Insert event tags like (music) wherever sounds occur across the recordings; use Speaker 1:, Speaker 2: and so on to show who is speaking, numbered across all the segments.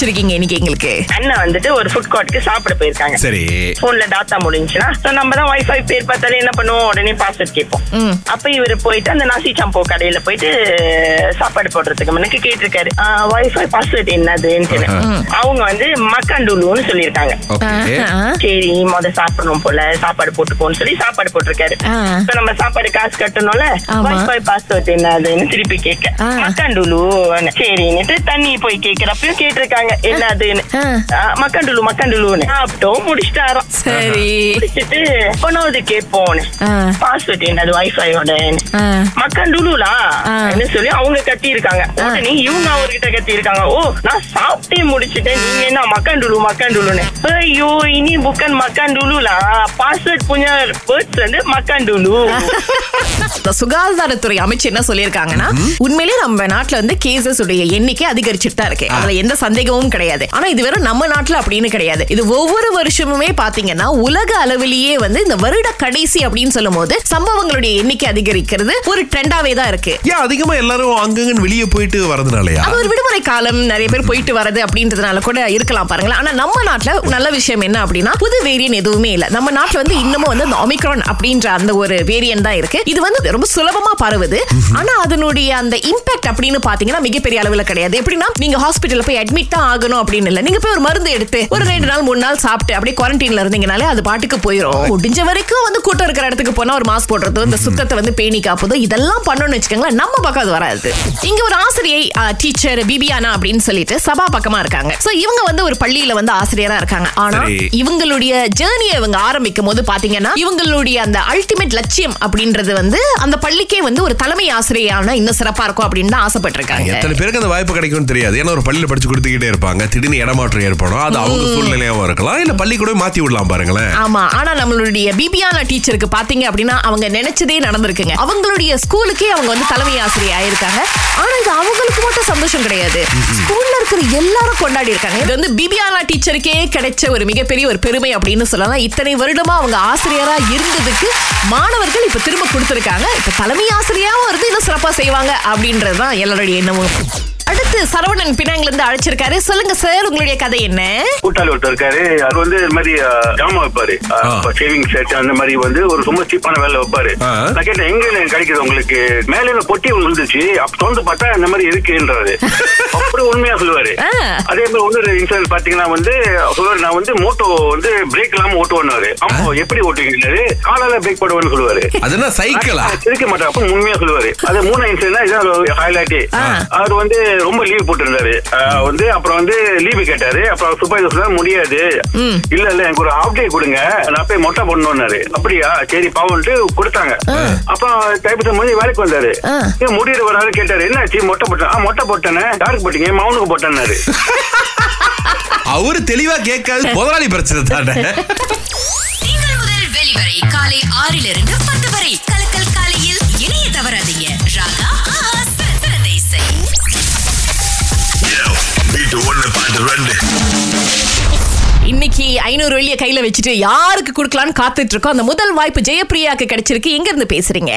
Speaker 1: வச்சிருக்கீங்க இன்னைக்கு எங்களுக்கு?
Speaker 2: அண்ணன் வந்துட்டு ஒரு ஃபுட் கோர்ட்டுக்கு சாப்பிட போயிருக்காங்க.
Speaker 3: சரி.
Speaker 2: போன்ல டாட்டா முடிஞ்சுன்னா so நம்ம தான் வைஃபை பேர் பார்த்தாலே என்ன பண்ணுவோம்? உடனே பாஸ்வேர்ட் கேட்போம். அப்ப இவரு போயிட்டு அந்த நாசி சம்போ கடையில போயிட்டு சாப்பாடு போடுறதுக்கு முன்னுக்கு கேட்டிருக்காரு. வைஃபை பாஸ்வேர்ட் என்னதுன்னு அவங்க வந்து மக்காண்டூலுன்னு சொல்லியிருக்காங்க. சரி முத சாப்பிடணும் போல சாப்பாடு போட்டுக்கோன்னு சொல்லி சாப்பாடு போட்டிருக்காரு. நம்ம சாப்பாடு காசு கட்டணும்ல. வைஃபை பாஸ்வேர்ட் என்னதுன்னு திருப்பி கேட்க. மக்காண்டூலு சரின்னுட்டு தண்ணி போய் கேட்கிறப்பயும் கேட்டிருக்காங்க. என்னதுன்னு.
Speaker 1: ஆ,
Speaker 2: மக்காண்டூலு மக்காண்டூலுன்னு சாப்பிட்டோம் முடிச்சிட்டாரோம்
Speaker 1: சரி.
Speaker 2: முடிச்சிட்டு போனது கேட்போன்னு.
Speaker 1: ஆ.
Speaker 2: பாஸ்வேர்ட் என்னது? வைஃபையோட
Speaker 1: ஆ.
Speaker 2: மக்காண்டூலுலா
Speaker 1: ஆ.
Speaker 2: என்ன சொல்லி அவங்க கட்டி இருக்காங்க உடனே இவங்க அவர்கிட்ட கட்டி இருக்காங்க ஓ நான் சாப்பிட்டே முடிச்சிட்டேன். நீங்க என்ன மக்காண்டூலு மக்காண்டூலுன்னு ஐயோ இனி புக்கன் மக்காண்டூலுலா பாஸ்வேர்ட் புஞ்ச வேர்ட்ஸ் வந்து மக்காண்டூலு
Speaker 1: இந்த சுகாதாரத்துறை அமைச்சர் என்ன சொல்லியிருக்காங்கன்னா உண்மையிலேயே நம்ம நாட்டுல வந்து கேசஸ் உடைய எண்ணிக்கை அதிகரிச்சுட்டு தான் இருக்கு அதுல எந்த சந்தேகமும் கிடையாது. ஆனா இது வெறும் நம்ம நாட்டுல அப்படின்னு கிடையாது. இது ஒவ்வொரு வருஷமுமே பாத்தீங்கன்னா உலக அளவிலேயே வந்து இந்த வருட கடைசி அப்படின்னு சொல்லும் போது சம்பவங்களுடைய எண்ணிக்கை அதிகரிக்கிறது ஒரு ட்ரெண்டாவே தான் இருக்கு.
Speaker 3: ஏன் அதிகமா எல்லாரும் அங்கங்கன்னு வெளியே போயிட்டு வரதுனாலயா
Speaker 1: அது ஒரு விடுமுறை காலம் நிறைய பேர் போயிட்டு வரது அப்படின்றதுனால கூட இருக்கலாம் பாருங்களேன். ஆனா நம்ம நாட்டுல நல்ல விஷயம் என்ன அப்படின்னா புது வேரியன் எதுவுமே இல்ல. நம்ம நாட்டுல வந்து இன்னமும் வந்து அந்த ஒமிக்ரான் அப்படின்ற அந்த ஒரு வேரியன் தான் இருக்கு. இது வந்து ரொம்ப சுலபமா பரவுது. ஆனா அதனுடைய அந்த இம்பாக்ட் அப்படின்னு பாத்தீங்கன்னா மிகப்பெரிய அளவுல கிடையாது. எப்படின்னா நீங்க ஹாஸ்பிட்டல்ல போய் அட்மிட் தான் ஆகணும் அப்படின்னு இல்ல. நீங்க போய் ஒரு மருந்து எடுத்து ஒரு ரெண்டு நாள் மூணு நாள் சாப்பிட்டு அப்படியே குவாரண்டைன்ல இருந்தீங்கனாலே அது பாட்டுக்கு போயிடும் முடிஞ்ச வரைக்கும் வந்து கூட்டம் இருக்கிற இடத்துக்கு போனா ஒரு மாஸ்க் போடுறதோ இந்த சுத்தத்தை வந்து பேணி காப்பதோ இதெல்லாம் பண்ணணும்னு வச்சுக்கோங்களேன் நம்ம பக்கம் அது வராது. இங்க ஒரு ஆசிரியை டீச்சர் பிபியானா அப்படின்னு சொல்லிட்டு சபா பக்கமா இருக்காங்க. சோ இவங்க வந்து ஒரு பள்ளியில வந்து ஆசிரியரா இருக்காங்க. ஆனா. இவங்களுடைய ஜேர்னியை இவங்க ஆரம்பிக்கும் போது பாத்தீங்கன்னா இவங்களுடைய அந்த அல்டிமேட் லட்சியம் அப்படின்றது வந்து அந்த பள்ளிக்கே வந்து ஒரு தலைமை ஆசிரியரான இன்னும் சிறப்பா இருக்கும் அப்படின்னு தான் ஆசைப்பட்டிருக்காங்க.
Speaker 3: எத்தனை பேருக்கு அந்த வாய்ப்பு கிடைக்கும்னு தெரியாது. ஏன்னா ஒரு பள்ளியில படிச்சு கொடுத்துக்கிட்டே இருப்பாங்க திடீர்னு இடமாற்றம் ஏற்படும். அது அவங்க சூழ்நிலையாவும் இருக்கலாம். இல்ல பள்ளி கூட மாத்தி விடலாம் பாருங்களேன்.
Speaker 1: ஆமா. ஆனா நம்மளுடைய பிபியானா டீச்சருக்கு பாத்தீங்க அப்படின்னா அவங்க நினைச்சதே நடந்திருக்குங்க. அவங்களுடைய ஸ்கூலுக்கே அவங்க வந்து தலைமை ஆசிரியர் ஆயிருக்காங்க. ஆனா இது அவங்களுக்கு மட்டும் சந்தோஷம் கிடையாது. ஸ்கூல்ல இருக்கிற எல்லாரும் கொண்டாடி இருக்காங்க. இது வந்து பிபியானா டீச்சருக்கே கிடைச்ச ஒரு மிகப்பெரிய ஒரு பெருமை அப்படின்னு சொல்லலாம். இத்தனை வருடமா அவங்க ஆசிரியரா இருந்ததுக்கு மாணவர்கள் இப்ப திரும்ப கொடுத்திருக்காங்க. இப்ப தலைமை ஆசிரியராவும் இருந்து இன்னும் சிறப்பா செய்வாங்க அப்படின்றதுதான் எல்லாருடைய எண்ணமும். அடுத்து சரவணன் பினாங்ல இருந்து அழைச்சிருக்காரு. சொல்லுங்க சார் உங்களுடைய கதை என்ன?
Speaker 4: கூட்டாளி ஒருத்தர் இருக்காரு. அவர் வந்து இது மாதிரி ஜாமான் வைப்பாரு. ஷேவிங் செட் அந்த மாதிரி வந்து ஒரு ரொம்ப சீப்பான வேலை வைப்பாரு. நான் கேட்டேன் எங்க கிடைக்குது உங்களுக்கு? மேல பொட்டி ஒண்ணு இருந்துச்சு. அப்ப திறந்து பார்த்தா இந்த மாதிரி இருக்குன்றாரு. (laughs) அப்படி உண்மையா சொல்லுவாரு. அதே மாதிரி ஒண்ணு இன்சிடென்ட் பாத்தீங்கன்னா வந்து சொல்லுவாரு நான் வந்து மோட்டோ வந்து பிரேக் இல்லாம ஓட்டுவாரு ஆமா எப்படி ஓட்டுவீங்க காலால பிரேக் போடுவேன்னு சொல்லுவாரு.
Speaker 3: அது என்ன சைக்கிளா
Speaker 4: சிரிக்க மாட்டாரு. அப்ப உண்மையா சொல்லுவாரு. அது மூணு இன்சிடென்ட் இதான் ஹைலைட் அவர் வந்து ரொம்ப லீவ் போட்டிருந்தாரு. வந்து அப்புறம் வந்து லீவு கேட்டாரு. அப்புறம் சூப்பர்வைசர் சொன்னாரு முடியாது. இல்ல இல்ல எனக்கு ஒரு ஹாஃப் டே கொடுங்க. நான் போய் மொட்டை போடணும்னாரு. அப்படியா? சரி பாவம்ட்டு கொடுத்தாங்க. அப்புறம் டைப்பிட்ட முடிஞ்சு வேலைக்கு வந்தாரு. முடியிற வராரு கேட்டாரு. என்னாச்சு? மொட்டை போட்டேன் ஆ மொட்டை போட்டேனே. யாருக்கு போட்டீங்க? மவுனுக்கு போட்டேன்னாரு. (laughs)
Speaker 3: அவரு தெளிவா கேட்காது. முதலாளி பிரச்சனை தானே.
Speaker 5: காலை ஆறிலிருந்து பத்து வரை. கலக்கல் காலையில் இணைய தவறாதீங்க.
Speaker 6: ஒண்ணு பாட்டு ரெண்டு
Speaker 1: இன்னைக்கு ஐநூறு வெள்ளிய கையில வச்சுட்டு யாருக்கு கொடுக்கலாம்னு காத்துட்டு இருக்கோம்? அந்த முதல் வாய்ப்பு ஜெயப்பிரியாக்கு கிடைச்சிருக்கு. எங்க இருந்து பேசுறீங்க?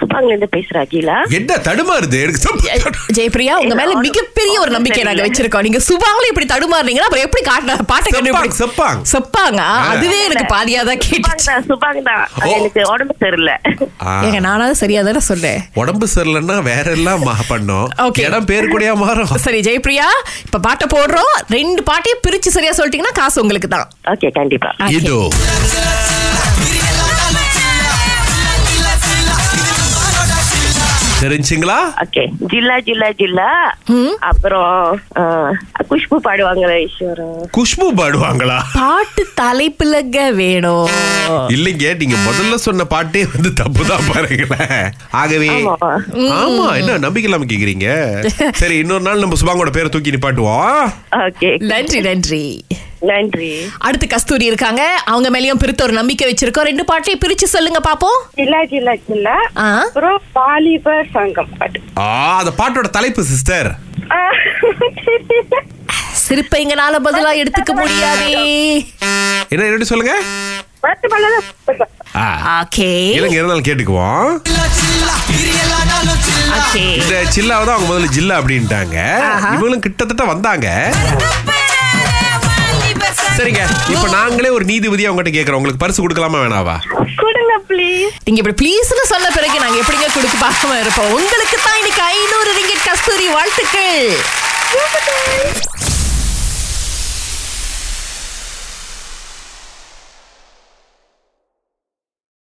Speaker 2: சுப்பாங்ல இருந்து பேசுறா கீழா
Speaker 3: என்ன தடுமாறுது? எனக்கு
Speaker 1: ஜெ- ஜெயப்பிரியா உங்க மேல மிகப்பெரிய ஒரு நம்பிக்கை நாங்க வச்சிருக்கோம். நீங்க சுபாங்களே இப்படி தடுமாறுனீங்கன்னா அப்புறம் எப்படி காட்ட பாட்டை. செப்பாங்க? அதுவே எனக்கு பாதியா தான்
Speaker 2: தான். எனக்கு உடம்பு சரியில்ல.
Speaker 1: ஏங்க நானாவது சரியா தானே சொன்னேன்
Speaker 3: உடம்பு சரியில்லைன்னா வேற எல்லாம் மா- பண்ணோம்.
Speaker 1: Okay.
Speaker 3: இடம் பேர் கூடயா மாறும்?
Speaker 1: சரி ஜெயப்பிரியா இப்ப பாட்டை போடுறோம். ரெண்டு பாட்டையும் பிரிச்சு சரியா சொல்லிட்டீங்கன்னா காசு உங்களுக்கு தான்
Speaker 2: ஓகே கண்டிப்பா.
Speaker 3: இதோ. தெரிஞ்சுங்களா?
Speaker 2: ஓகே ஜில்லா ஜில்லா ஜில்லா. அப்புறம் குஷ்பு பாடுவாங்களே ஈஸ்வரம்
Speaker 3: குஷ்பு பாடுவாங்களா?
Speaker 1: பாட்டு தலைப்புலங்க வேணும்.
Speaker 3: இல்லைங்க நீங்க முதல்ல சொன்ன பாட்டே வந்து தப்புதான் பாருங்களேன். ஆகவே? ஆமா. என்ன நம்பிக்கை இல்லாம கேக்குறீங்க? சரி இன்னொரு நாள் நம்ம சுபாங்கோட பேரை தூக்கி நிப்பாட்டுவோம்.
Speaker 2: ஓகே
Speaker 1: நன்றி நன்றி.
Speaker 2: நன்றி.
Speaker 1: அடுத்து கஸ்தூரி இருக்காங்க. அவங்க மேலயும் பிரித்த ஒரு நம்பிக்கை வச்சிருக்கோம். ரெண்டு பாட்டையும் பிரிச்சு சொல்லுங்க பாப்போம்.
Speaker 7: ஜில்லா ஜில்லா ஜில்லா. அப்புறம் வாலிபர் சங்கம் பாட்டு.
Speaker 3: ஆ அந்த பாட்டோட தலைப்பு சிஸ்டர்.
Speaker 7: ஆ,
Speaker 1: சிரிப்பைங்கனால பதிலா எடுத்துக்க முடியாதே.
Speaker 3: என்ன என்ன சொல்லுங்க? கேட்டுக்குவோம். இந்த சில்லாவை அவங்க முதல்ல ஜில்லா அப்படின்ட்டாங்க. இவங்களும் கிட்டத்தட்ட வந்தாங்க. சரிங்க. இப்ப நாங்களே ஒரு நீதிபதியா உங்ககிட்ட கேக்குறோம். உங்களுக்கு பரிசு கொடுக்கலாமா வேணாவா?
Speaker 7: கொடுங்க ப்ளீஸ்
Speaker 1: நீங்க இப்படி ப்ளீஸ்னு சொன்ன பிறகு நாங்க எப்படிங்க கொடுக்க பார்க்காம இருப்போம். உங்களுக்கு தான் இன்னைக்கு ஐநூறு ரிங்கெட் கஸ்தூரி வாழ்த்துக்கள்.